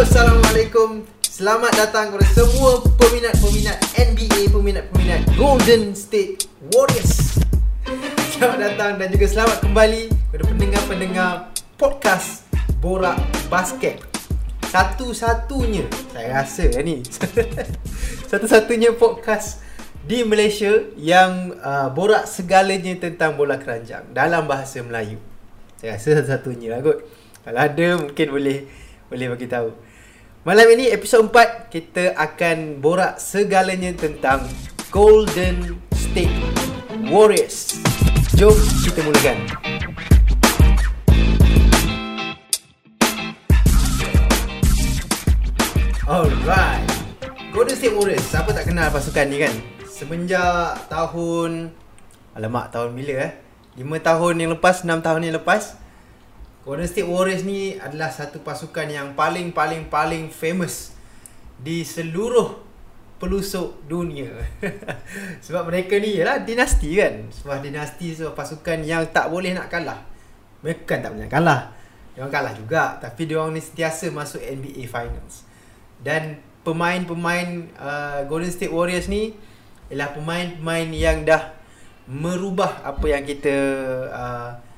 Assalamualaikum Selamat datang kepada semua peminat-peminat NBA Peminat-peminat Golden State Warriors Selamat datang dan juga selamat kembali Kepada pendengar-pendengar podcast Borak Basket Satu-satunya Saya rasa lah ni Satu-satunya podcast di Malaysia yang uh, borak segalanya tentang bola keranjang dalam bahasa Melayu. Saya rasa satu-satunya lah kot. Kalau ada mungkin boleh boleh bagi tahu. Malam ini episod 4 kita akan borak segalanya tentang Golden State Warriors. Jom kita mulakan. Alright. Golden State Warriors. Siapa tak kenal pasukan ni kan? Semenjak tahun Alamak tahun bila eh 5 tahun yang lepas 6 tahun yang lepas Golden State Warriors ni adalah satu pasukan yang paling paling paling famous Di seluruh pelusuk dunia. Sebab mereka ni ialah dinasti kan? Sebuah dinasti sebuah pasukan yang tak boleh nak kalah. Mereka kan tak boleh kalah. Dia orang kalah juga Tapi dia orang ni sentiasa masuk NBA Finals. Dan pemain-pemain uh, Golden State Warriors ni ialah pemain-pemain yang dah merubah apa yang kita uh,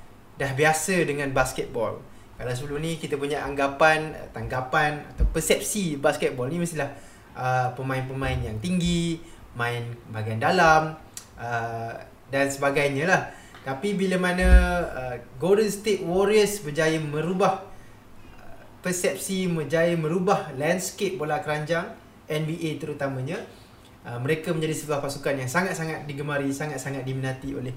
dah biasa dengan basketball. Kalau sebelum ni kita punya anggapan, tanggapan atau persepsi basketball ni mestilah uh, pemain-pemain yang tinggi, main bahagian dalam uh, dan sebagainya lah. Tapi bila mana uh, Golden State Warriors berjaya merubah uh, persepsi, berjaya merubah landscape bola keranjang NBA terutamanya, uh, mereka menjadi sebuah pasukan yang sangat-sangat digemari, sangat-sangat diminati oleh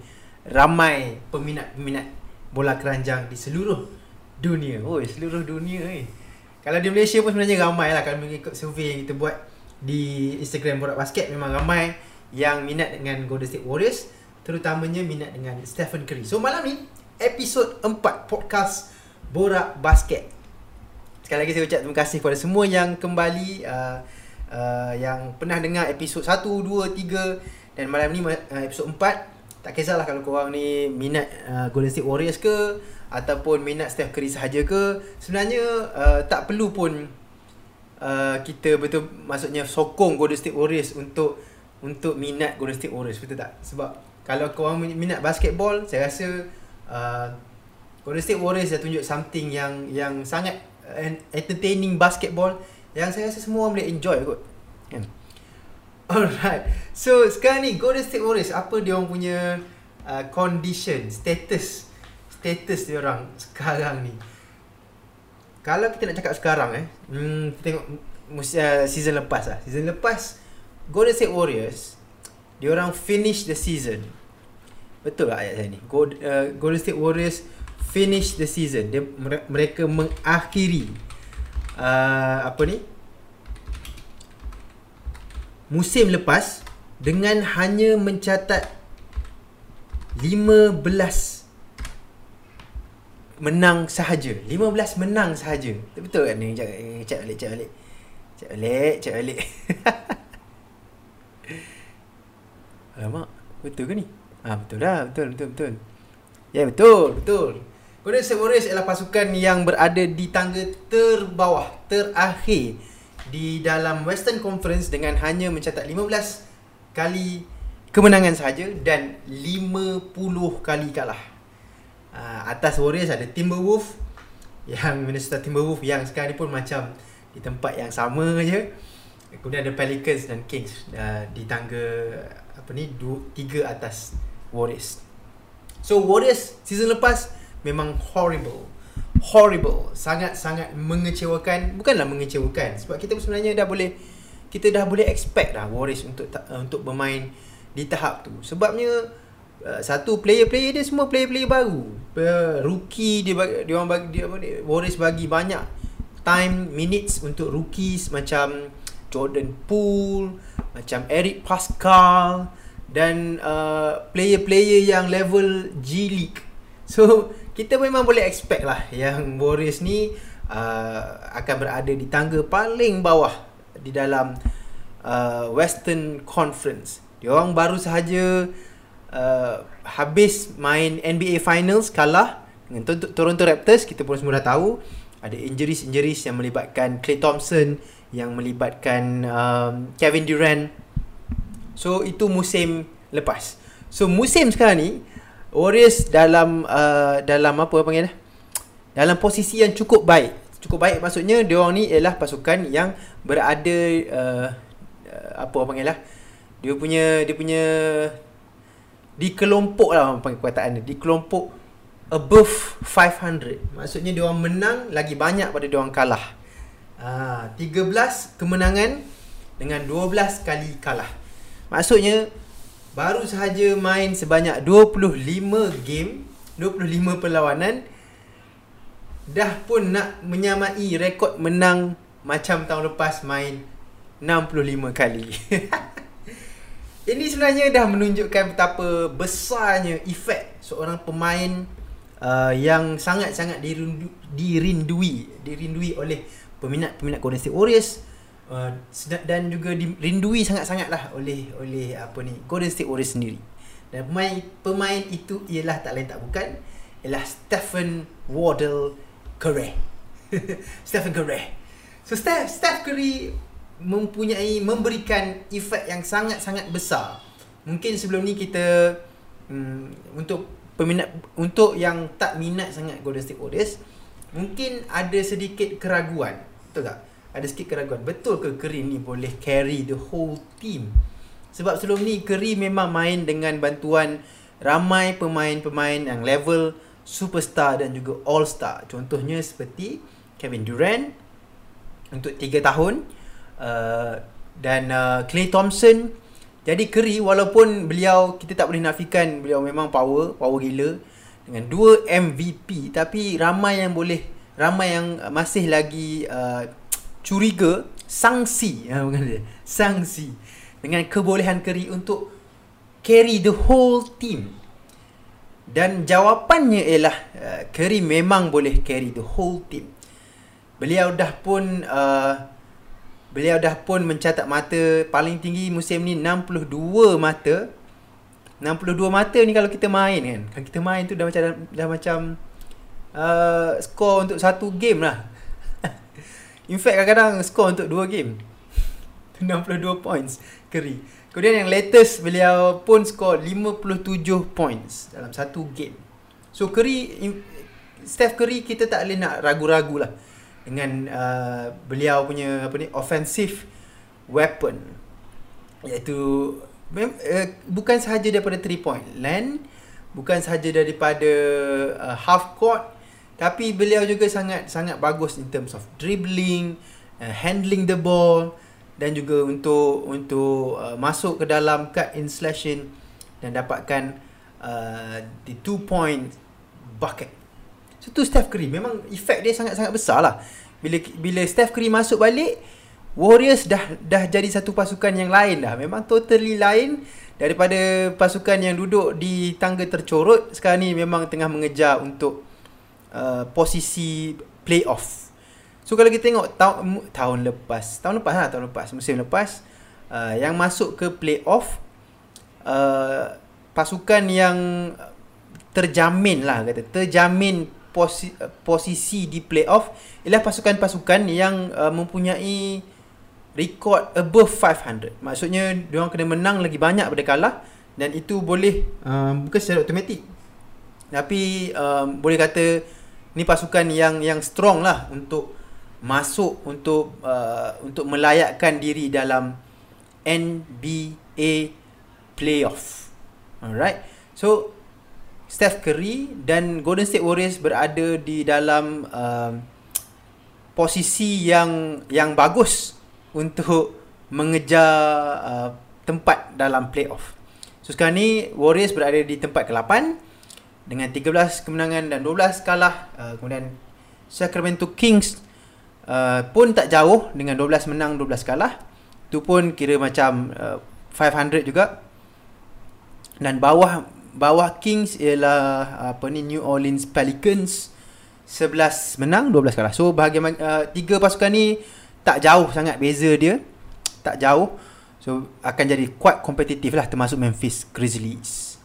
ramai peminat-peminat bola keranjang di seluruh dunia. Oh, seluruh dunia eh. Kalau di Malaysia pun sebenarnya ramai lah kalau mengikut survey yang kita buat di Instagram Borak Basket memang ramai yang minat dengan Golden State Warriors terutamanya minat dengan Stephen Curry. So malam ni episod 4 podcast Borak Basket. Sekali lagi saya ucap terima kasih kepada semua yang kembali uh, uh, yang pernah dengar episod 1, 2, 3 dan malam ni uh, episod 4 tak kisahlah kalau korang ni minat uh, Golden State Warriors ke ataupun minat Steph Curry sahaja ke sebenarnya uh, tak perlu pun uh, kita betul maksudnya sokong Golden State Warriors untuk untuk minat Golden State Warriors betul tak sebab kalau korang minat basketball saya rasa uh, Golden State Warriors dah tunjuk something yang yang sangat entertaining basketball yang saya rasa semua boleh enjoy kot. Kan? Alright. So sekarang ni Golden State Warriors apa dia orang punya uh, condition, status status dia orang sekarang ni. Kalau kita nak cakap sekarang eh, hmm, kita tengok uh, season lepas lah. Season lepas Golden State Warriors dia orang finish the season. Betul lah ayat saya ni. Gold, uh, Golden State Warriors finish the season. Dia mereka mengakhiri uh, apa ni musim lepas dengan hanya mencatat 15 menang sahaja. 15 menang sahaja. Betul kan? Ni cak cak balik cak balik. Cak balik cak balik. Alamak betul ke ni? Ah betul dah betul betul betul. Ya yeah, betul betul. Golden State Warriors adalah pasukan yang berada di tangga terbawah, terakhir di dalam Western Conference dengan hanya mencatat 15 kali kemenangan sahaja dan 50 kali kalah. Uh, atas Warriors ada Timberwolves yang Minnesota Timberwolves yang sekarang ni pun macam di tempat yang sama je. Kemudian ada Pelicans dan Kings uh, di tangga apa ni 2 3 atas Warriors. So Warriors season lepas memang horrible horrible sangat-sangat mengecewakan bukanlah mengecewakan sebab kita sebenarnya dah boleh kita dah boleh expect dah Warriors untuk uh, untuk bermain di tahap tu. Sebabnya uh, satu player-player dia semua player-player baru. Uh, rookie dia dia orang bagi dia Warriors bagi banyak time minutes untuk rookies macam Jordan Poole macam Eric Pascal dan uh, player-player yang level G League. So kita memang boleh expect lah yang Warriors ni uh, akan berada di tangga paling bawah di dalam uh, Western Conference. Dia orang baru sahaja uh, habis main NBA Finals kalah dengan Toronto Raptors. Kita pun semua dah tahu ada injuries-injuries yang melibatkan Klay Thompson, yang melibatkan um, Kevin Durant. So itu musim lepas. So musim sekarang ni Warriors dalam uh, dalam apa panggil Dalam posisi yang cukup baik. Cukup baik maksudnya dia orang ni ialah pasukan yang berada uh, uh, apa panggil lah. Dia punya dia punya di kelompok lah panggil perkataan dia. Di kelompok above 500. Maksudnya dia orang menang lagi banyak pada dia orang kalah. Ah, uh, 13 kemenangan dengan 12 kali kalah. Maksudnya baru sahaja main sebanyak 25 game 25 perlawanan dah pun nak menyamai rekod menang macam tahun lepas main 65 kali. Ini sebenarnya dah menunjukkan betapa besarnya efek seorang pemain uh, yang sangat-sangat dirindu, dirindui dirindui oleh peminat-peminat Golden State Warriors uh, dan juga dirindui sangat-sangat lah oleh oleh apa ni Golden State Warriors sendiri. Dan pemain pemain itu ialah tak lain tak bukan ialah Stephen Wardle Curry. Stephen Curry. So Steph Steph Curry mempunyai memberikan efek yang sangat-sangat besar. Mungkin sebelum ni kita um, untuk peminat untuk yang tak minat sangat Golden State Warriors mungkin ada sedikit keraguan. Betul tak? Ada sikit keraguan. Betul ke Curry ni boleh carry the whole team? Sebab sebelum ni Curry memang main dengan bantuan ramai pemain-pemain yang level superstar dan juga all star contohnya seperti Kevin Durant untuk 3 tahun uh, dan uh, Klay Thompson. Jadi Curry walaupun beliau kita tak boleh nafikan beliau memang power power gila dengan dua MVP tapi ramai yang boleh ramai yang masih lagi uh, curiga sangsi ha, dia sangsi dengan kebolehan Curry untuk carry the whole team. Dan jawapannya ialah uh, Curry memang boleh carry the whole team. Beliau dah pun uh, beliau dah pun mencatat mata paling tinggi musim ni 62 mata. 62 mata ni kalau kita main kan. Kalau kita main tu dah macam dah macam uh, skor untuk satu game lah In fact kadang-kadang skor untuk 2 game. 62 points. Curry Kemudian yang latest beliau pun skor 57 points dalam satu game. So Curry Steph Curry kita tak boleh nak ragu-ragu lah Dengan uh, beliau punya apa ni offensive weapon. Iaitu uh, Bukan sahaja daripada 3 point land Bukan sahaja daripada uh, half court tapi beliau juga sangat sangat bagus in terms of dribbling, uh, handling the ball dan juga untuk untuk uh, masuk ke dalam cut in slashing dan dapatkan uh, the two point bucket. So tu Steph Curry memang efek dia sangat-sangat besar lah. Bila bila Steph Curry masuk balik Warriors dah dah jadi satu pasukan yang lain dah. Memang totally lain daripada pasukan yang duduk di tangga tercorot sekarang ni memang tengah mengejar untuk Uh, posisi playoff. So kalau kita tengok tahun tahun lepas, tahun lepas lah, tahun lepas, musim lepas uh, yang masuk ke playoff uh, pasukan yang terjamin lah kata, terjamin posi, uh, posisi di playoff ialah pasukan-pasukan yang uh, mempunyai record above 500. Maksudnya dia orang kena menang lagi banyak daripada kalah dan itu boleh uh, bukan secara automatik. Tapi um, boleh kata ni pasukan yang yang strong lah untuk masuk untuk uh, untuk melayakkan diri dalam NBA playoff. Alright. So Steph Curry dan Golden State Warriors berada di dalam uh, posisi yang yang bagus untuk mengejar uh, tempat dalam playoff. So sekarang ni Warriors berada di tempat ke-8 dengan 13 kemenangan dan 12 kalah uh, kemudian Sacramento Kings uh, pun tak jauh dengan 12 menang 12 kalah. Tu pun kira macam uh, 500 juga. Dan bawah bawah Kings ialah apa ni New Orleans Pelicans 11 menang 12 kalah. So bahagian uh, tiga pasukan ni tak jauh sangat beza dia. Tak jauh. So akan jadi quite kompetitif lah termasuk Memphis Grizzlies.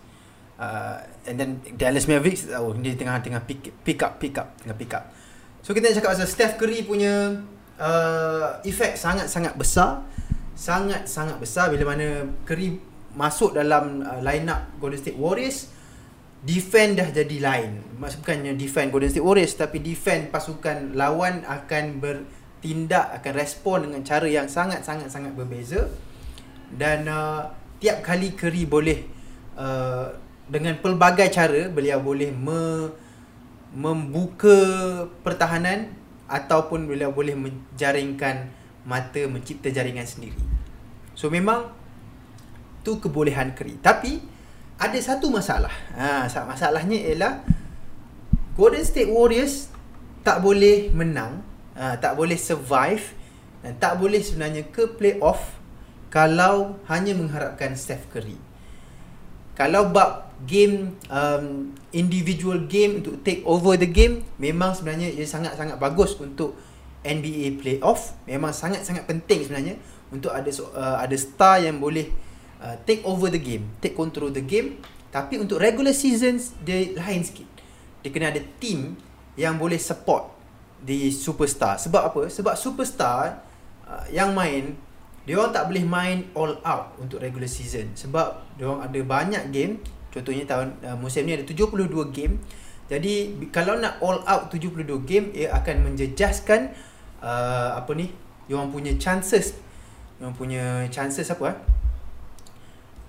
Uh, and then Dallas Mavericks oh dia tengah tengah pick pick up pick up tengah pick up So kita nak cakap pasal Steph Curry punya uh, efek sangat-sangat besar. Sangat-sangat besar bila mana Curry masuk dalam uh, line up Golden State Warriors defend dah jadi lain. Maksud bukannya defend Golden State Warriors tapi defend pasukan lawan akan bertindak akan respon dengan cara yang sangat-sangat sangat berbeza. Dan uh, tiap kali Curry boleh uh, dengan pelbagai cara beliau boleh me, membuka pertahanan ataupun beliau boleh menjaringkan mata mencipta jaringan sendiri. So memang tu kebolehan Curry. Tapi ada satu masalah. Ha, masalahnya ialah Golden State Warriors tak boleh menang, ha, tak boleh survive dan tak boleh sebenarnya ke playoff kalau hanya mengharapkan Steph Curry. Kalau bab game um, individual game untuk take over the game memang sebenarnya ia sangat-sangat bagus untuk NBA playoff. Memang sangat-sangat penting sebenarnya untuk ada uh, ada star yang boleh uh, take over the game take control the game. Tapi untuk regular seasons dia lain sikit. Dia kena ada team yang boleh support di superstar. Sebab apa? Sebab superstar uh, yang main dia orang tak boleh main all out untuk regular season. Sebab dia orang ada banyak game Contohnya tahun uh, musim ni ada 72 game. Jadi kalau nak all out 72 game ia akan menjejaskan uh, apa ni? Dia orang punya chances. Dia orang punya chances apa eh?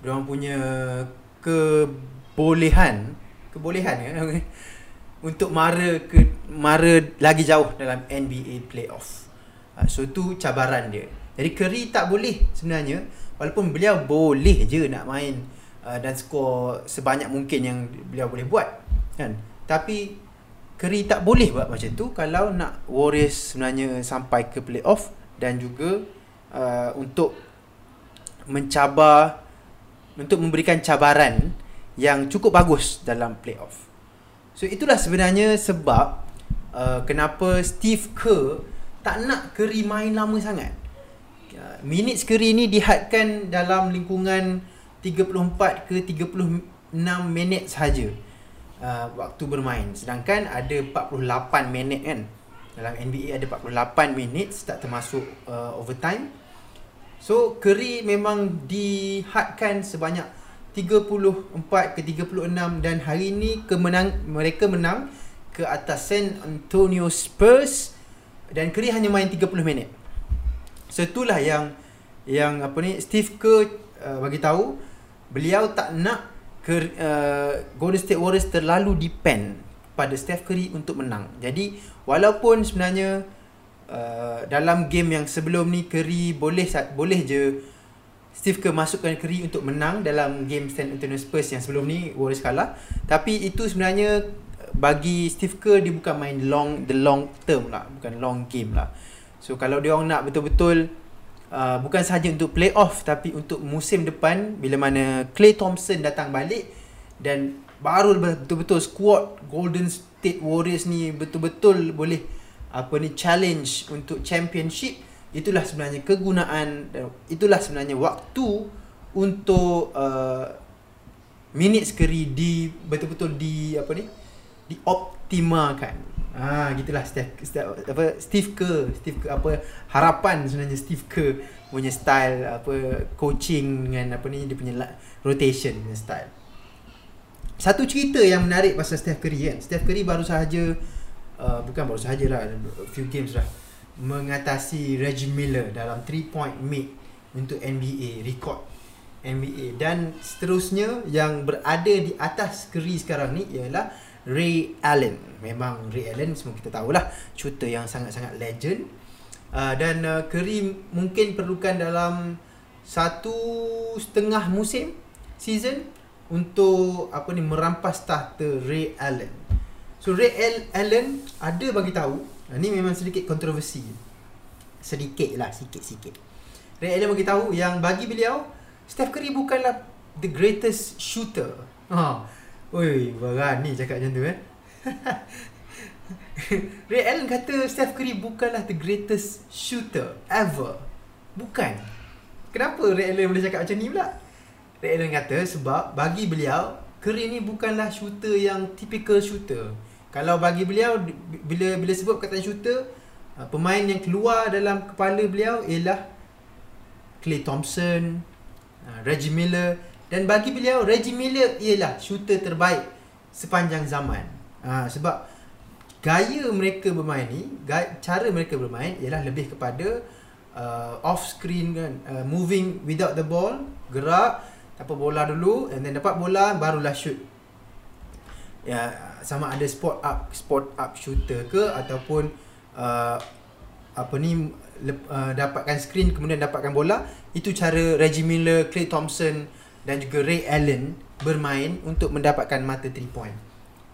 Dia orang punya kebolehan, kebolehan eh? untuk mara ke mara lagi jauh dalam NBA playoff. Uh, so tu cabaran dia. Jadi Curry tak boleh sebenarnya walaupun beliau boleh je nak main uh, dan skor sebanyak mungkin yang beliau boleh buat kan tapi Curry tak boleh buat macam tu kalau nak Warriors sebenarnya sampai ke playoff dan juga uh, untuk mencabar untuk memberikan cabaran yang cukup bagus dalam playoff. So itulah sebenarnya sebab uh, kenapa Steve Kerr tak nak Curry main lama sangat. Uh, minutes Curry ni dihadkan dalam lingkungan 34 ke 36 minit sahaja. Uh, waktu bermain. Sedangkan ada 48 minit kan. Dalam NBA ada 48 minit tak termasuk uh, overtime. So Curry memang dihadkan sebanyak 34 ke 36 dan hari ini kemenang mereka menang ke atas San Antonio Spurs dan Curry hanya main 30 minit. So itulah yang yang apa ni Steve Kerr uh, bagi tahu beliau tak nak ke, uh, Golden State Warriors terlalu depend pada Steph Curry untuk menang. Jadi walaupun sebenarnya uh, dalam game yang sebelum ni Curry boleh boleh je Steve Kerr masukkan Curry untuk menang dalam game San Antonio Spurs yang sebelum ni Warriors kalah. Tapi itu sebenarnya bagi Steve Kerr dia bukan main long the long term lah, bukan long game lah. So kalau dia orang nak betul-betul uh, bukan sahaja untuk playoff tapi untuk musim depan bila mana Clay Thompson datang balik dan baru betul-betul squad Golden State Warriors ni betul-betul boleh apa ni challenge untuk championship itulah sebenarnya kegunaan itulah sebenarnya waktu untuk uh, minutes Curry di betul-betul di apa ni dioptimalkan Ah, gitulah Steve, Steve apa Steve Kerr, Steve Kerr apa harapan sebenarnya Steve Kerr punya style apa coaching dengan apa ni dia punya rotation punya style. Satu cerita yang menarik pasal Steph Curry kan. Steph Curry baru sahaja uh, bukan baru sahaja lah a few games dah mengatasi Reggie Miller dalam 3 point make untuk NBA record NBA dan seterusnya yang berada di atas Curry sekarang ni ialah Ray Allen. Memang Ray Allen semua kita tahulah shooter yang sangat-sangat legend. Uh, dan uh, Curry mungkin perlukan dalam satu setengah musim season untuk apa ni merampas tahta Ray Allen. So Ray Allen ada bagi tahu, uh, memang sedikit kontroversi. Sedikit lah, sikit-sikit. Ray Allen bagi tahu yang bagi beliau Steph Curry bukanlah the greatest shooter. Ha. Oi, berani cakap macam tu eh. Ray Allen kata Steph Curry bukanlah the greatest shooter ever. Bukan. Kenapa Ray Allen boleh cakap macam ni pula? Ray Allen kata sebab bagi beliau Curry ni bukanlah shooter yang typical shooter Kalau bagi beliau bila bila sebut perkataan shooter, uh, pemain yang keluar dalam kepala beliau ialah Clay Thompson, uh, Reggie Miller dan bagi beliau Reggie Miller ialah shooter terbaik sepanjang zaman. Uh, sebab gaya mereka bermain ni, gaya, cara mereka bermain ialah lebih kepada uh, off screen kan, uh, moving without the ball, gerak, dapat bola dulu and then dapat bola barulah shoot. Ya, sama ada spot up spot up shooter ke ataupun uh, apa ni lep, uh, dapatkan screen kemudian dapatkan bola itu cara Reggie Miller, Clay Thompson dan juga Ray Allen bermain untuk mendapatkan mata 3 point.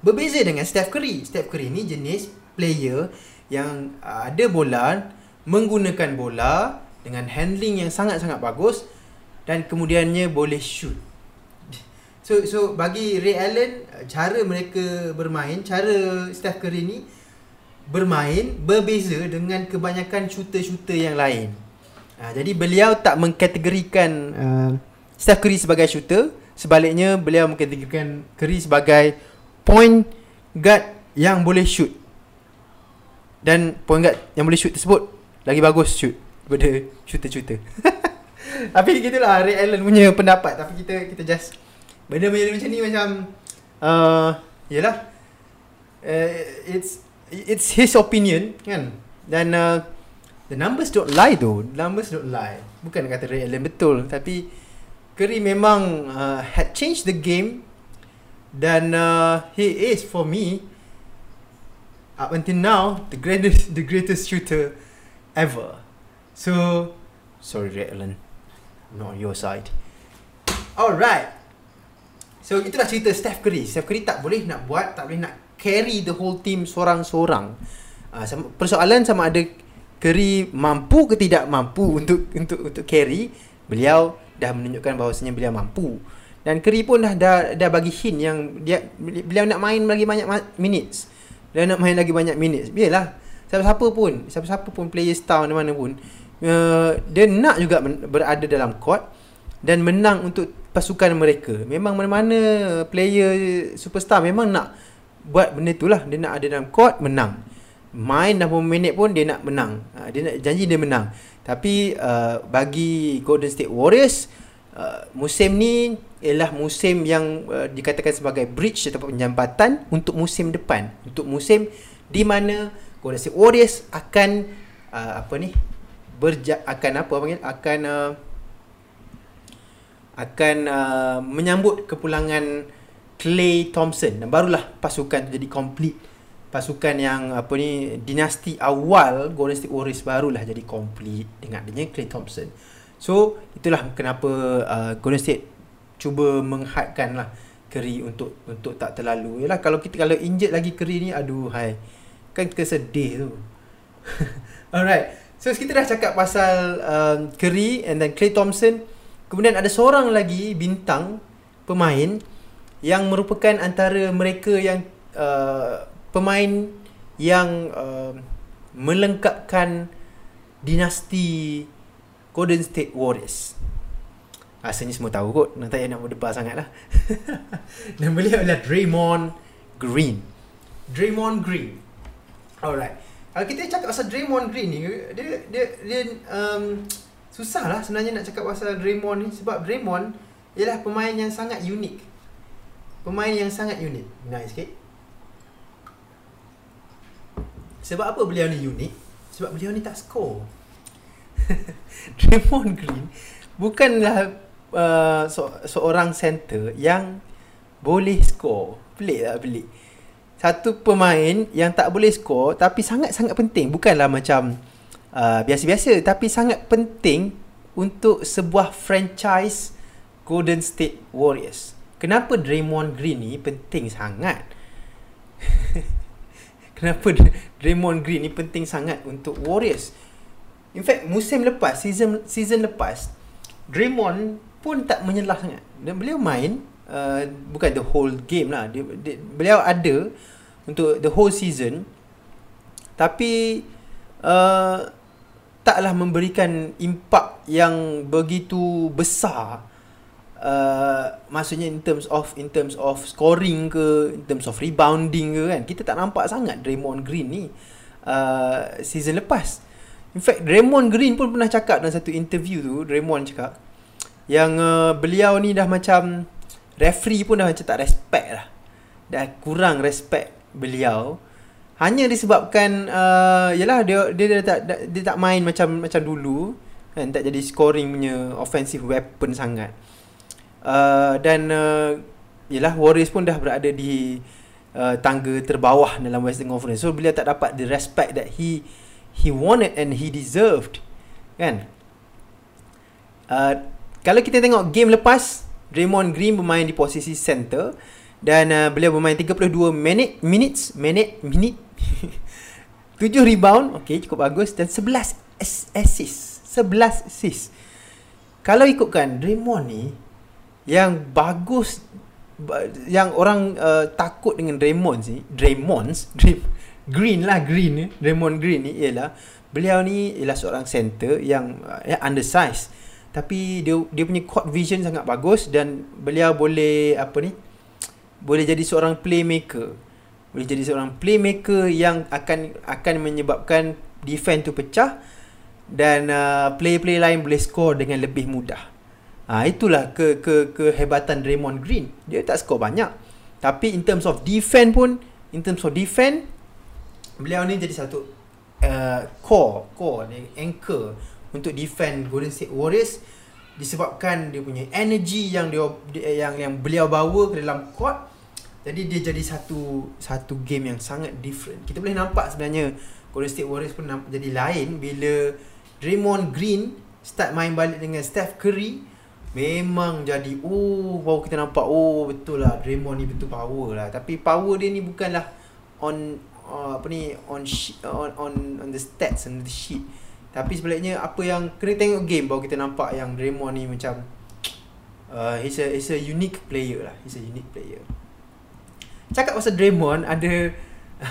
Berbeza dengan Steph Curry. Steph Curry ni jenis player yang uh, ada bola menggunakan bola dengan handling yang sangat-sangat bagus dan kemudiannya boleh shoot. So so bagi Ray Allen uh, cara mereka bermain, cara Steph Curry ni bermain berbeza dengan kebanyakan shooter-shooter yang lain. Uh, jadi beliau tak mengkategorikan uh, Steph Curry sebagai shooter, sebaliknya beliau mengkategorikan Curry sebagai point guard yang boleh shoot. Dan point guard yang boleh shoot tersebut lagi bagus shoot daripada shooter-shooter. Tapi gitulah Ray Allen punya pendapat. Tapi kita kita just benda benda macam ni macam uh, yalah uh, it's it's his opinion kan? Dan uh, the numbers don't lie though. Numbers don't lie. Bukan kata Ray Allen betul tapi Curry memang uh, had changed the game dan uh, he is for me up until now the greatest the greatest shooter ever so sorry Ray Allen not on your side alright So itulah cerita Steph Curry. Steph Curry tak boleh nak buat, tak boleh nak carry the whole team seorang-seorang. Uh, persoalan sama ada Curry mampu ke tidak mampu untuk untuk untuk carry. Beliau dah menunjukkan bahawasanya beliau mampu. Dan Curry pun dah dah, dah bagi hint yang dia beliau nak main lagi banyak minutes. Dia nak main lagi banyak minutes. Biarlah. Siapa-siapa pun, siapa-siapa pun player star mana-mana pun uh, dia nak juga berada dalam court dan menang untuk pasukan mereka. Memang mana-mana player superstar memang nak buat benda tu lah. Dia nak ada dalam court menang. Main dah minit pun dia nak menang. Ha, dia nak janji dia menang. Tapi uh, bagi Golden State Warriors uh, musim ni ialah musim yang uh, dikatakan sebagai bridge atau penjambatan untuk musim depan. Untuk musim di mana Golden State Warriors akan uh, apa ni? Berja akan apa panggil? Akan uh, akan uh, menyambut kepulangan Clay Thompson dan barulah pasukan jadi complete pasukan yang apa ni dinasti awal Golden State Warriors barulah jadi complete dengan adanya Clay Thompson. So itulah kenapa uh, Golden State cuba menghypekan lah Curry untuk untuk tak terlalu. Yalah kalau kita kalau injet lagi Curry ni aduh hai. Kan kesedih tu. Alright. So kita dah cakap pasal um, Curry and then Clay Thompson. Kemudian ada seorang lagi bintang pemain yang merupakan antara mereka yang uh, pemain yang uh, melengkapkan dinasti Golden State Warriors. Rasanya semua tahu kot. Nak tak payah nak berdebar sangat lah. Dan beliau adalah Draymond Green. Draymond Green. Alright. Kalau kita cakap pasal Draymond Green ni, dia dia dia um, susah lah sebenarnya nak cakap pasal Draymond ni sebab Draymond ialah pemain yang sangat unik. Pemain yang sangat unik. Naik sikit. Sebab apa beliau ni unik? Sebab beliau ni tak score. Draymond Green bukanlah uh, so, seorang center yang boleh score. Pelik tak pelik? Satu pemain yang tak boleh score tapi sangat-sangat penting. Bukanlah macam uh, biasa-biasa tapi sangat penting untuk sebuah franchise Golden State Warriors. Kenapa Draymond Green ni penting sangat? Kenapa Draymond Green ni penting sangat untuk Warriors? In fact, musim lepas, season season lepas, Draymond pun tak menyelah sangat. Dan beliau main uh, bukan the whole game lah. Dia, dia, beliau ada untuk the whole season. Tapi uh, taklah memberikan impak yang begitu besar uh, maksudnya in terms of in terms of scoring ke in terms of rebounding ke kan kita tak nampak sangat Draymond Green ni uh, season lepas. In fact Draymond Green pun pernah cakap dalam satu interview tu Draymond cakap yang uh, beliau ni dah macam referee pun dah macam tak respect lah. Dah kurang respect beliau. Hanya disebabkan uh, yalah dia dia, dia tak dia, dia tak main macam macam dulu kan tak jadi scoring punya offensive weapon sangat uh, dan uh, yalah Warriors pun dah berada di uh, tangga terbawah dalam Western Conference. So beliau tak dapat the respect that he he wanted and he deserved kan? Uh, kalau kita tengok game lepas Draymond Green bermain di posisi center dan uh, beliau bermain 32 minit minutes minute minute 7 rebound. Okey cukup bagus. Dan 11 assist 11 assist. Kalau ikutkan Draymond ni yang bagus yang orang uh, takut dengan Draymond ni, Draymond Green lah Green ni, Draymond Green ni ialah beliau ni ialah seorang center yang uh, undersized tapi dia dia punya court vision sangat bagus dan beliau boleh apa ni boleh jadi seorang playmaker boleh jadi seorang playmaker yang akan akan menyebabkan defense tu pecah dan uh, player-player lain boleh score dengan lebih mudah. Ha, itulah ke ke kehebatan Draymond Green. Dia tak score banyak. Tapi in terms of defense pun, in terms of defense, beliau ni jadi satu uh, core, core anchor untuk defend Golden State Warriors disebabkan dia punya energy yang dia yang yang beliau bawa ke dalam court. Jadi dia jadi satu satu game yang sangat different. Kita boleh nampak sebenarnya Golden State Warriors pun nampak jadi lain bila Draymond Green start main balik dengan Steph Curry memang jadi oh baru kita nampak oh betul lah Draymond ni betul power lah. Tapi power dia ni bukanlah on uh, apa ni on on on on the stats and the sheet. Tapi sebaliknya apa yang kena tengok game baru kita nampak yang Draymond ni macam uh, he's a he's a unique player lah he's a unique player. Cakap pasal Draymond ada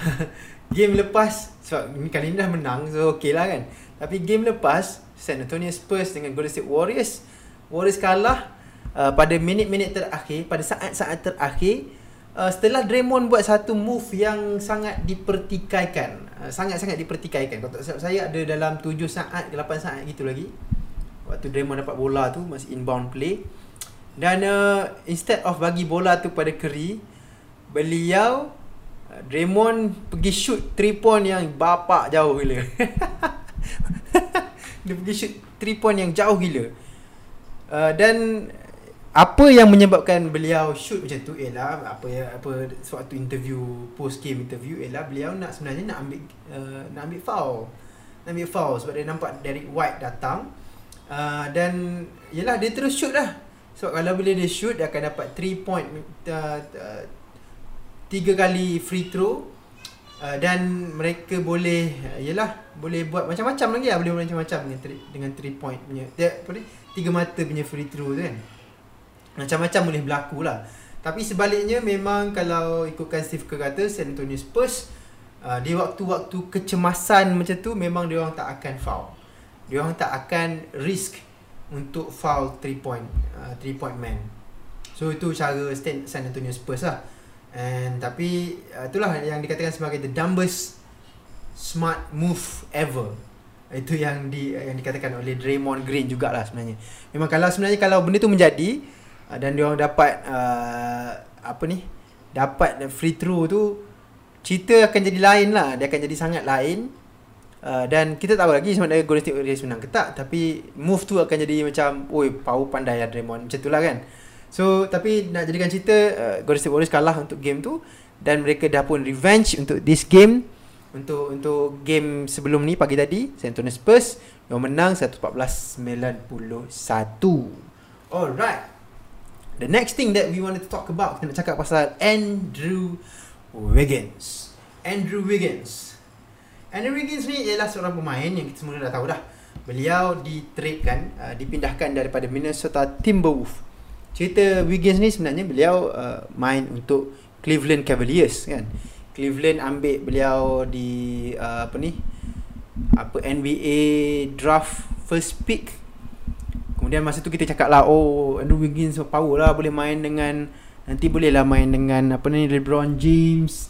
game lepas sebab kali ni dah menang so okey lah kan. Tapi game lepas San Antonio Spurs dengan Golden State Warriors Warriors kalah uh, pada minit-minit terakhir pada saat-saat terakhir uh, setelah Draymond buat satu move yang sangat dipertikaikan uh, sangat-sangat dipertikaikan. Kalau tak saya ada dalam 7 saat ke 8 saat gitu lagi waktu Draymond dapat bola tu masih inbound play. Dan uh, instead of bagi bola tu pada Curry beliau uh, Draymond pergi shoot 3 point yang bapak jauh gila. Dia pergi shoot 3 point yang jauh gila uh, dan apa yang menyebabkan beliau shoot macam tu ialah apa ya apa suatu interview post game interview ialah beliau nak sebenarnya nak ambil uh, nak ambil foul. Nak ambil foul sebab dia nampak Derek White datang. Uh, dan yalah dia terus shoot dah sebab kalau bila dia shoot dia akan dapat 3 point uh, uh, 3 kali free throw. Uh, dan mereka boleh uh, yalah boleh buat macam-macam lagi lah. Boleh buat macam-macam dengan three, dengan 3 point punya dia ni tiga mata punya free throw tu kan? Macam-macam boleh berlaku lah. Tapi sebaliknya memang kalau ikutkan Steve Kerr kata San Antonio Spurs uh, di waktu-waktu kecemasan macam tu memang dia orang tak akan foul. Dia orang tak akan risk untuk foul 3 point uh, 3 point man. So itu cara San Antonio Spurs lah. And tapi uh, itulah yang dikatakan sebagai the dumbest smart move ever. Itu yang di yang dikatakan oleh Draymond Green jugalah sebenarnya. Memang kalau sebenarnya kalau benda tu menjadi uh, dan dia orang dapat uh, apa ni? Dapat free throw tu cerita akan jadi lain lah. Dia akan jadi sangat lain. Uh, dan kita tahu lagi ada Golden State Warriors menang ke tak tapi move tu akan jadi macam oi power pandai ya Draymond macam itulah kan. So tapi nak jadikan cerita uh, Golden State Warriors kalah untuk game tu dan mereka dah pun revenge untuk this game untuk untuk game sebelum ni pagi tadi San Antonio Spurs yang menang 114-91. Alright. The next thing that we wanted to talk about kita nak cakap pasal Andrew Wiggins. Andrew Wiggins. Andrew Wiggins ni ialah seorang pemain yang kita semua dah tahu dah. Beliau ditradekan, uh, dipindahkan daripada Minnesota Timberwolves cerita Wiggins ni sebenarnya beliau uh, main untuk Cleveland Cavaliers kan. Cleveland ambil beliau di uh, apa ni? Apa NBA draft first pick. Kemudian masa tu kita cakap lah Oh Andrew Wiggins power lah Boleh main dengan Nanti boleh lah main dengan Apa ni LeBron James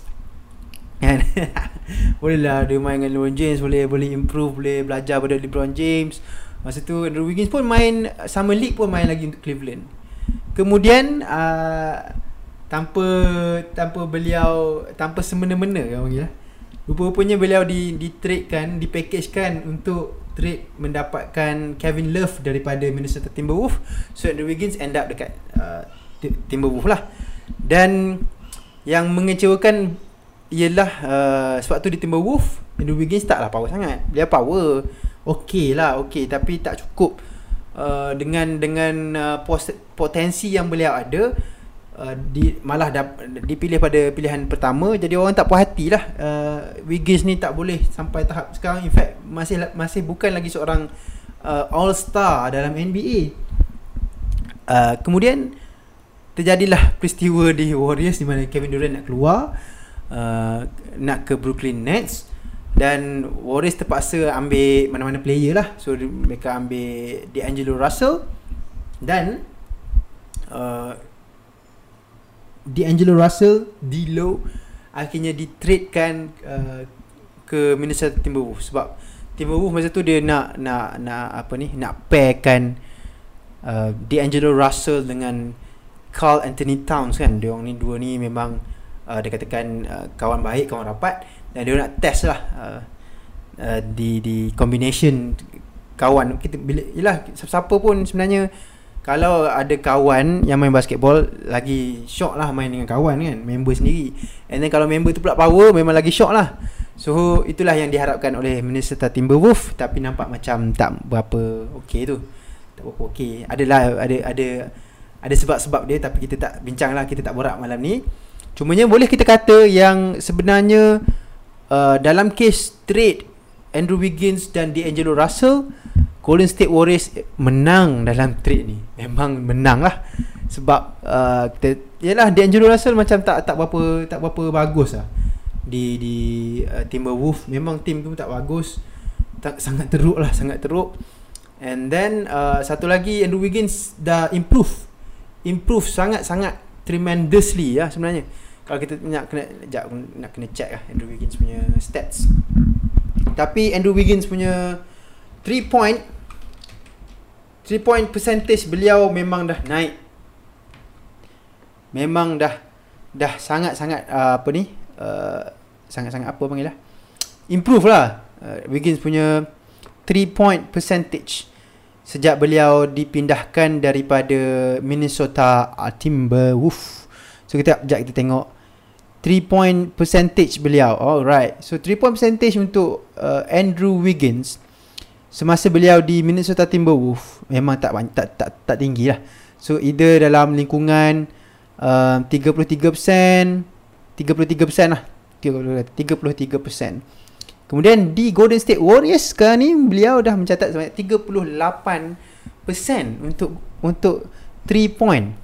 Kan Boleh lah dia main dengan LeBron James Boleh boleh improve Boleh belajar pada LeBron James Masa tu Andrew Wiggins pun main Summer League pun main lagi untuk Cleveland Kemudian uh, Tanpa Tanpa beliau Tanpa semena-mena kan panggil lah Rupa-rupanya beliau di, di trade kan Di package kan Untuk trade mendapatkan Kevin Love daripada Minnesota Timberwolves. So Andrew Wiggins end up dekat uh, Timberwolves lah. Dan yang mengecewakan ialah uh, sebab tu di Timberwolves Andrew Wiggins taklah power sangat. Dia power. Okey lah okey. Tapi tak cukup uh, dengan dengan uh, potensi yang beliau ada Uh, di malah dap, dipilih pada pilihan pertama jadi orang tak puas hati lah. Uh, Wiggins ni tak boleh sampai tahap sekarang. In fact masih masih bukan lagi seorang uh, all star dalam NBA uh, kemudian terjadilah peristiwa di Warriors di mana Kevin Durant nak keluar uh, nak ke Brooklyn Nets dan Warriors terpaksa ambil mana-mana player lah. So mereka ambil D'Angelo Russell dan uh, D'Angelo Russell D'Lo akhirnya ditradekan uh, ke Minnesota Timberwolves. Sebab Timberwolves masa tu dia nak nak nak apa ni nak pairkan uh, D'Angelo Russell dengan Carl Anthony Towns kan. Dia ni dua ni memang uh, dia katakan uh, kawan baik kawan rapat. Dan dia nak test lah uh, uh, di di combination kawan. Kita bila yalah siapa pun sebenarnya kalau ada kawan yang main basketball lagi shock lah main dengan kawan kan member sendiri. And then kalau member tu pula power memang lagi shock lah. So itulah yang diharapkan oleh Minnesota Timberwolves. Tapi nampak macam tak berapa okey tu. Tak berapa okey. Adalah ada ada ada sebab-sebab dia tapi kita tak bincang lah kita tak borak malam ni. Cumanya boleh kita kata yang sebenarnya uh, dalam kes trade Andrew Wiggins dan D'Angelo Russell Golden State Warriors menang dalam trade ni. Memang menang lah. Sebab uh, kita yalah D'Angelo Russell macam tak tak berapa tak berapa bagus lah. Di di uh, Timberwolves memang tim tu tak bagus. Tak sangat teruk lah, sangat teruk. And then uh, satu lagi Andrew Wiggins dah improve. Improve sangat-sangat tremendously ya sebenarnya. Kalau kita nak kena jap nak kena check lah Andrew Wiggins punya stats. Tapi Andrew Wiggins punya 3 point 3 point percentage beliau memang dah naik. Memang dah dah sangat-sangat uh, apa ni uh, sangat-sangat apa panggil lah improve lah. Uh, Wiggins punya 3 point percentage sejak beliau dipindahkan daripada Minnesota Timberwolves. So kita sekejap kita tengok. 3 point percentage beliau. Alright. So 3 point percentage untuk uh, Andrew Wiggins semasa beliau di Minnesota Timberwolves memang tak tak tak, tak tinggi lah. So either dalam lingkungan uh, 33% 33% lah 33% Kemudian di Golden State Warriors sekarang ni beliau dah mencatat sebanyak 38% untuk untuk 3 point.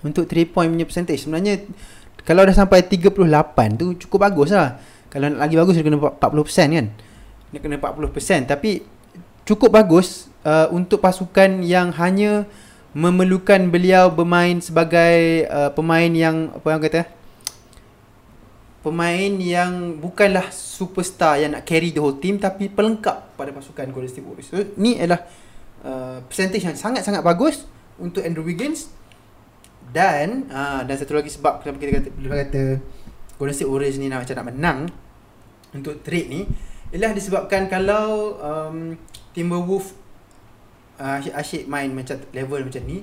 Untuk 3 point punya percentage sebenarnya kalau dah sampai 38 tu cukup bagus lah. Kalau nak lagi bagus dia kena 40% kan dia kena 40% tapi cukup bagus uh, untuk pasukan yang hanya memerlukan beliau bermain sebagai uh, pemain yang apa yang kata pemain yang bukanlah superstar yang nak carry the whole team tapi pelengkap pada pasukan Golden State Warriors. So, ni adalah uh, percentage yang sangat-sangat bagus untuk Andrew Wiggins dan uh, dan satu lagi sebab kenapa kita kata kata Golden State Warriors ni nak macam nak menang untuk trade ni Ialah disebabkan kalau um, Timberwolf uh, asyik main macam level macam ni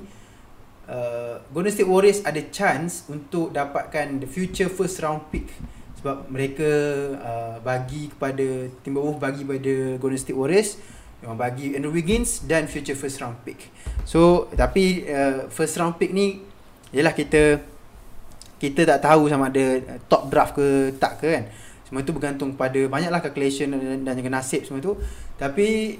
uh, Golden State Warriors ada chance untuk dapatkan the future first round pick sebab mereka uh, bagi kepada Timberwolf bagi kepada Golden State Warriors yang bagi Andrew Wiggins dan future first round pick. So tapi uh, first round pick ni ialah kita kita tak tahu sama ada top draft ke tak ke kan. Semua itu bergantung pada banyaklah calculation dan, dan juga nasib semua itu. Tapi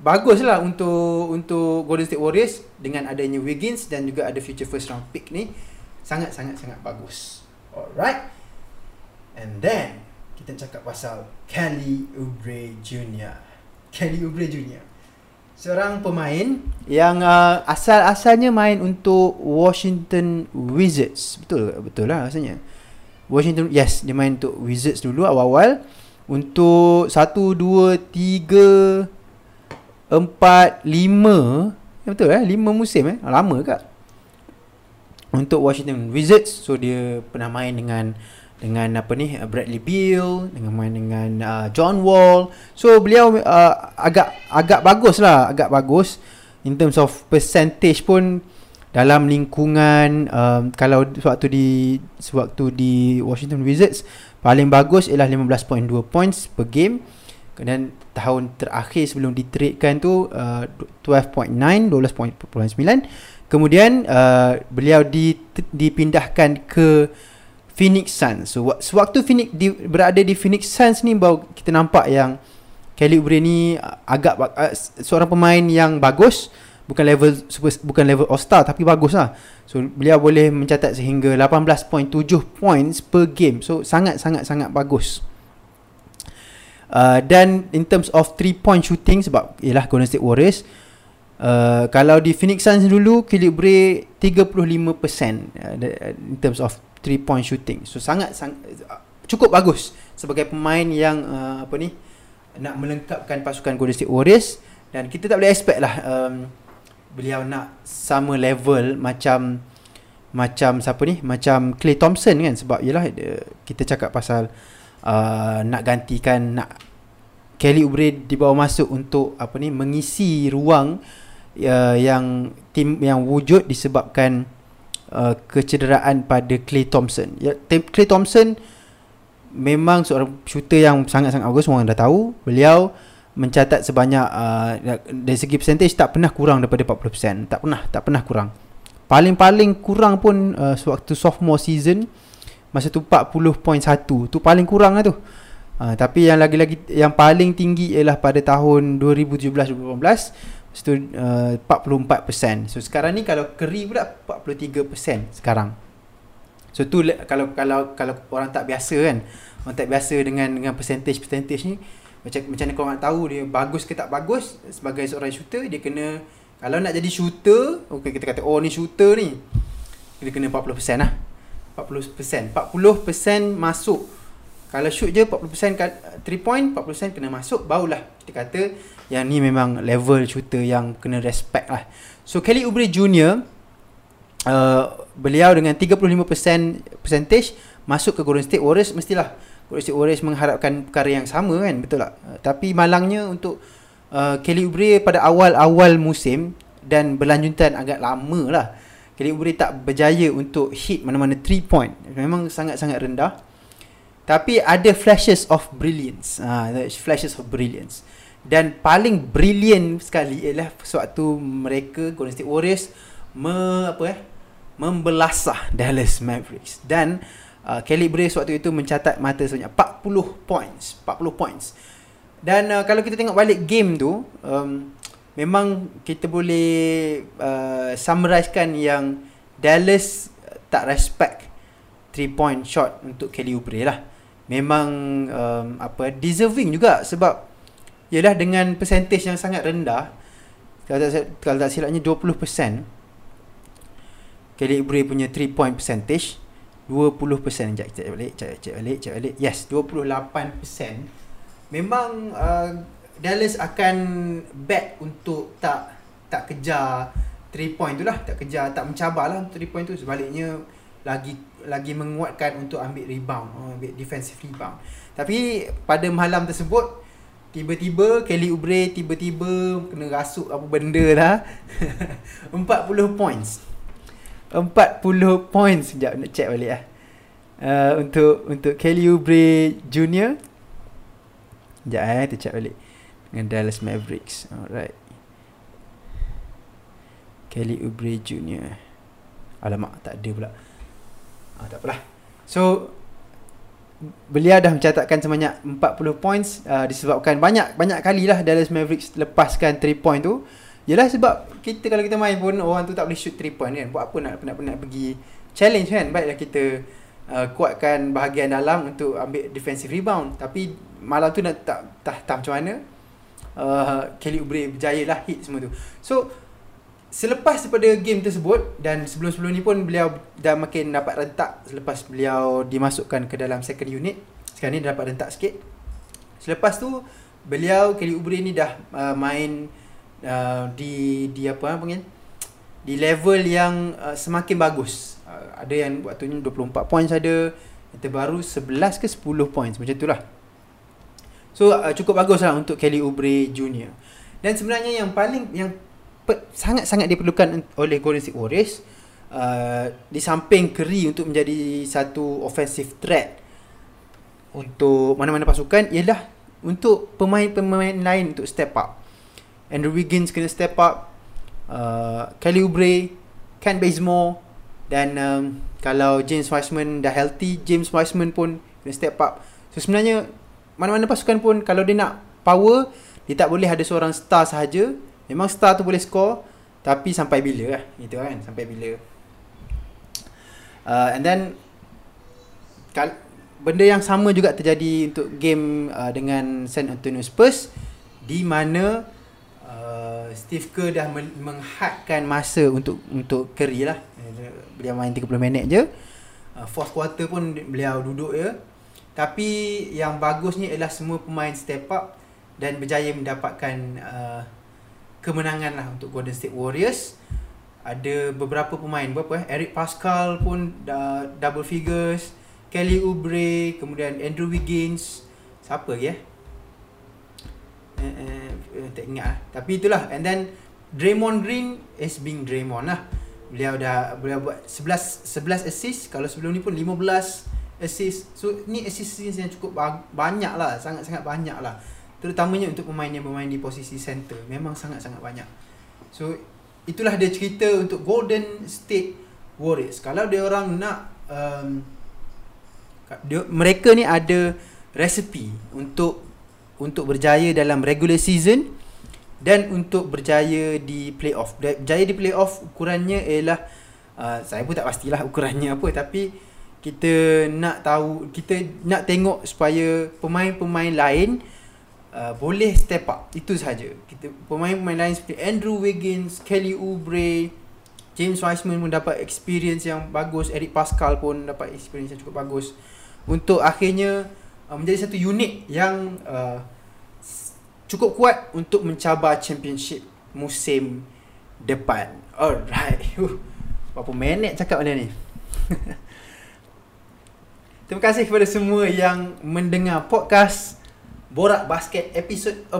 baguslah untuk untuk Golden State Warriors dengan adanya Wiggins dan juga ada future first round pick ni sangat sangat sangat bagus. Alright. And then kita cakap pasal Kelly Oubre Jr. Kelly Oubre Jr. seorang pemain yang uh, asal-asalnya main untuk Washington Wizards. Betul betul lah rasanya. Washington yes, dia main untuk Wizards dulu awal-awal. Untuk 1 2 3 4 5 ya, betul eh? 5 musim eh? Lama ke? Untuk Washington Wizards so dia pernah main dengan dengan apa ni Bradley Beal dengan main dengan uh, John Wall. So beliau uh, agak agak bagus lah agak bagus. In terms of percentage pun dalam lingkungan um, kalau sewaktu di sewaktu di Washington Wizards paling bagus ialah 15.2 points per game. Dan tahun terakhir sebelum ditradekan tu uh, 12.9 12.9 kemudian uh, beliau di, dipindahkan ke Phoenix Suns. So sewaktu Phoenix di, berada di Phoenix Suns ni baru kita nampak yang Kelly Oubre ni agak uh, seorang pemain yang bagus bukan level super, bukan level all star tapi bagus lah. So beliau boleh mencatat sehingga 18.7 points per game. So sangat sangat sangat bagus. Uh, dan in terms of 3 point shooting sebab ialah Golden State Warriors uh, kalau di Phoenix Suns dulu Oubre 35% uh, in terms of 3 point shooting. So sangat sang, cukup bagus sebagai pemain yang uh, apa ni nak melengkapkan pasukan Golden State Warriors dan kita tak boleh expect lah um, beliau nak sama level macam macam siapa ni macam Clay Thompson kan sebab yalah kita cakap pasal uh, nak gantikan nak Kelly Oubre dibawa masuk untuk apa ni mengisi ruang uh, yang tim yang wujud disebabkan uh, kecederaan pada Clay Thompson. Ya, Clay Thompson memang seorang shooter yang sangat-sangat bagus orang dah tahu. Beliau mencatat sebanyak uh, dari segi percentage tak pernah kurang daripada 40%. Tak pernah, tak pernah kurang. Paling-paling kurang pun uh, sewaktu sophomore season masa tu 40.1. Tu paling kurang lah tu. Uh, tapi yang lagi-lagi yang paling tinggi ialah pada tahun 2017-2018 Lepas tu uh, 44%. So sekarang ni kalau Curry pula 43% sekarang. So tu kalau kalau kalau orang tak biasa kan. Orang tak biasa dengan dengan percentage-percentage ni macam macam mana korang nak tahu dia bagus ke tak bagus sebagai seorang shooter dia kena kalau nak jadi shooter okey kita kata oh ni shooter ni dia kena 40% lah. 40% 40% masuk. Kalau shoot je 40% 3 point 40% kena masuk barulah kita kata yang ni memang level shooter yang kena respect lah. So Kelly Oubre Jr uh, beliau dengan 35% percentage masuk ke Golden State Warriors mestilah State Warriors mengharapkan perkara yang sama kan betul tak? Uh, tapi malangnya untuk uh, Kelly Oubre pada awal-awal musim dan berlanjutan agak lama lah. Kelly Oubre tak berjaya untuk hit mana-mana 3 point. Memang sangat-sangat rendah. Tapi ada flashes of brilliance. Uh, flashes of brilliance. Dan paling brilliant sekali ialah sewaktu mereka Golden State Warriors me, apa eh membelasah Dallas Mavericks. Dan uh, Kelly Bray sewaktu itu mencatat mata sebanyak 40 points, 40 points. Dan uh, kalau kita tengok balik game tu, um, memang kita boleh uh, summarizekan yang Dallas tak respect 3 point shot untuk Kelly Oubre lah memang um, apa deserving juga sebab ialah dengan percentage yang sangat rendah kalau tak, kalau tak silapnya 20% Kelly Oubre punya 3 point percentage 20% Sekejap cek balik Cek cek balik Cek balik Yes 28% Memang uh, Dallas akan Bet untuk Tak Tak kejar 3 point tu lah Tak kejar Tak mencabar lah Untuk 3 point tu Sebaliknya Lagi lagi menguatkan untuk ambil rebound, oh, ambil defensive rebound. Tapi pada malam tersebut tiba-tiba Kelly Oubre tiba-tiba kena rasuk apa benda lah. 40 points. 40 points sekejap nak check balik lah. Uh, untuk untuk Kelly Oubre Junior. Sekejap eh kita check balik. Dengan Dallas Mavericks. Alright. Kelly Oubre Junior. Alamak tak ada pula. Ah, tak apalah. So beliau dah mencatatkan sebanyak 40 points uh, disebabkan banyak banyak kalilah Dallas Mavericks lepaskan 3 point tu. Yalah sebab kita kalau kita main pun orang tu tak boleh shoot 3 point kan. Buat apa nak nak pergi challenge kan. Baiklah kita uh, kuatkan bahagian dalam untuk ambil defensive rebound. Tapi malam tu nak tak tak, tak macam mana. uh, Kelly Oubre berjaya lah hit semua tu. So selepas daripada game tersebut dan sebelum-sebelum ni pun beliau dah makin dapat rentak selepas beliau dimasukkan ke dalam second unit. Sekarang ni dah dapat rentak sikit. Selepas tu beliau Kelly Oubre ni dah uh, main uh, di di apa panggil di level yang uh, semakin bagus. Uh, ada yang waktu ni 24 points ada, yang terbaru 11 ke 10 points macam itulah. So uh, cukup bagus lah untuk Kelly Oubre Jr. Dan sebenarnya yang paling yang sangat-sangat diperlukan oleh Golden State Warriors uh, di samping Curry untuk menjadi satu offensive threat untuk mana-mana pasukan ialah untuk pemain-pemain lain untuk step up. Andrew Wiggins kena step up, uh, Kelly Oubre, Ken Bazemore dan um, kalau James Wiseman dah healthy, James Wiseman pun kena step up. So sebenarnya mana-mana pasukan pun kalau dia nak power, dia tak boleh ada seorang star sahaja. Memang star tu boleh score Tapi sampai bila lah. Itu kan Sampai bila. Uh, And then kal- Benda yang sama juga terjadi Untuk game uh, Dengan San Antonio Spurs. Di mana uh, Steve Kerr dah menghadkan masa Untuk Untuk Curry lah Beliau main 30 minit je uh, Fourth quarter pun Beliau duduk je Tapi Yang bagusnya Ialah semua pemain step up Dan berjaya mendapatkan uh, kemenangan lah untuk Golden State Warriors. Ada beberapa pemain berapa eh? Eric Pascal pun dah double figures. Kelly Oubre, kemudian Andrew Wiggins. Siapa lagi eh? Eh, eh tak ingat lah. Tapi itulah. And then Draymond Green is being Draymond lah. Beliau dah beliau buat 11 11 assist. Kalau sebelum ni pun 15 assist. So ni assist yang cukup banyak lah. Sangat-sangat banyak lah terutamanya untuk pemain yang bermain di posisi center memang sangat-sangat banyak so itulah dia cerita untuk Golden State Warriors kalau dia orang nak um, dia, mereka ni ada resepi untuk untuk berjaya dalam regular season dan untuk berjaya di playoff. Berjaya di playoff ukurannya ialah uh, saya pun tak pastilah ukurannya apa tapi kita nak tahu kita nak tengok supaya pemain-pemain lain uh, boleh step up. Itu saja kita pemain-pemain lain seperti Andrew Wiggins, Kelly Oubre, James Wiseman pun dapat experience yang bagus, Eric Pascal pun dapat experience yang cukup bagus. Untuk akhirnya uh, menjadi satu unit yang uh, cukup kuat untuk mencabar championship musim depan. Alright. Uh, berapa minit cakap benda ni? Terima kasih kepada semua yang mendengar podcast Borak Basket episod 4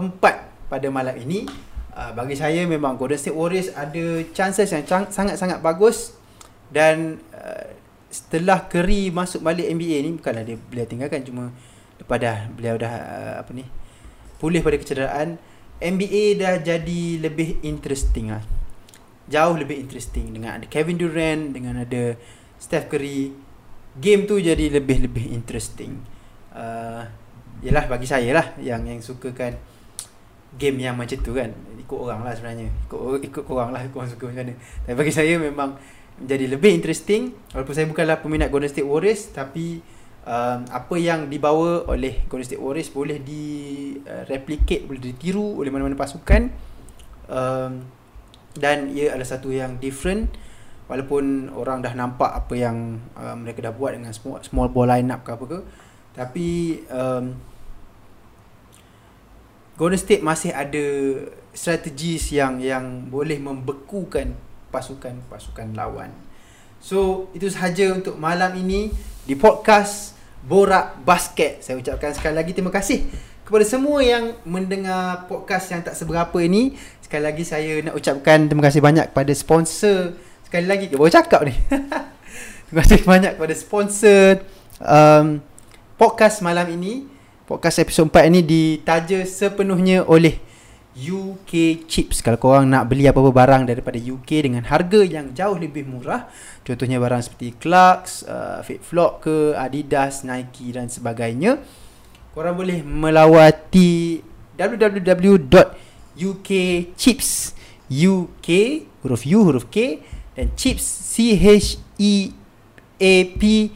pada malam ini. Uh, bagi saya memang Golden State Warriors ada chances yang sangat-sangat bagus dan uh, setelah Curry masuk balik NBA ni bukanlah dia beliau tinggalkan cuma lepas dah beliau dah uh, apa ni pulih pada kecederaan NBA dah jadi lebih interesting lah. Jauh lebih interesting. Dengan ada Kevin Durant dengan ada Steph Curry game tu jadi lebih-lebih interesting. Uh, Yelah bagi saya lah Yang yang suka kan Game yang macam tu kan. Ikut orang lah sebenarnya. Ikut, ikut orang lah Korang suka macam mana. Tapi bagi saya memang Menjadi lebih interesting. Walaupun saya bukanlah peminat Golden State Warriors Tapi um, Apa yang dibawa oleh Golden State Warriors Boleh di uh, Replicate Boleh ditiru Oleh mana-mana pasukan. Um, Dan ia adalah satu yang different. Walaupun orang dah nampak Apa yang uh, Mereka dah buat dengan Small, small ball line up ke apa ke. Tapi um, Golden State masih ada strategis yang yang boleh membekukan pasukan-pasukan lawan. So, itu sahaja untuk malam ini di podcast Borak Basket. Saya ucapkan sekali lagi terima kasih kepada semua yang mendengar podcast yang tak seberapa ini. Sekali lagi saya nak ucapkan terima kasih banyak kepada sponsor. Sekali lagi, dia baru cakap ni. terima kasih banyak kepada sponsor um, podcast malam ini podcast episod 4 ini ditaja sepenuhnya oleh UK Chips. Kalau korang nak beli apa-apa barang daripada UK dengan harga yang jauh lebih murah, contohnya barang seperti Clarks, uh, FitFlop ke, Adidas, Nike dan sebagainya, korang boleh melawati www.ukchips UK huruf U huruf K dan chips C H E A P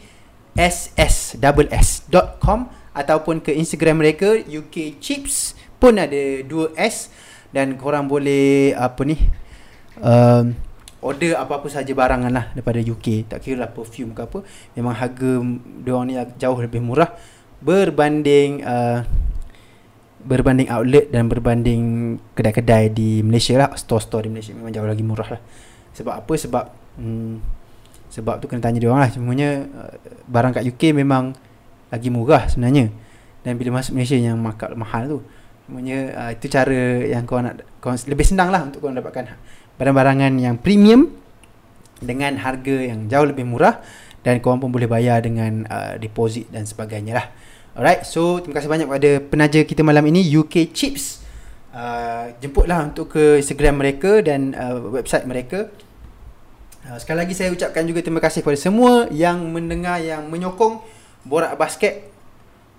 S S double S dot com ataupun ke Instagram mereka UK Chips pun ada 2S dan korang boleh apa ni um, order apa-apa saja barangan lah daripada UK tak kira lah perfume ke apa. Memang harga dia ni jauh lebih murah berbanding uh, berbanding outlet dan berbanding kedai-kedai di Malaysia lah. Store-store di Malaysia memang jauh lagi murah lah. Sebab apa? Sebab hmm, sebab tu kena tanya dia orang lah. Semuanya uh, barang kat UK memang lagi murah sebenarnya. Dan bila masuk Malaysia yang makak mahal tu semuanya uh, itu cara yang kau nak kau lebih senang lah untuk kau dapatkan barang-barangan yang premium dengan harga yang jauh lebih murah dan kau pun boleh bayar dengan uh, deposit dan sebagainya lah Alright, so terima kasih banyak kepada penaja kita malam ini UK Chips. Uh, jemputlah untuk ke Instagram mereka dan uh, website mereka. Uh, sekali lagi saya ucapkan juga terima kasih kepada semua yang mendengar yang menyokong Borak Basket.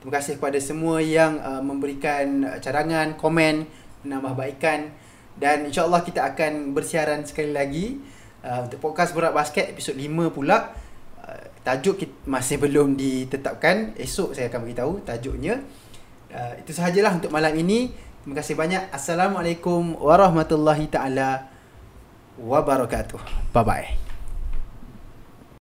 Terima kasih kepada semua yang uh, memberikan cadangan, komen, menambahbaikan dan insya-Allah kita akan bersiaran sekali lagi uh, untuk podcast Borak Basket episod 5 pula. Tajuk kita masih belum ditetapkan. Esok saya akan beritahu tajuknya. Uh, itu sahajalah untuk malam ini. Terima kasih banyak. Assalamualaikum warahmatullahi taala wabarakatuh. Bye bye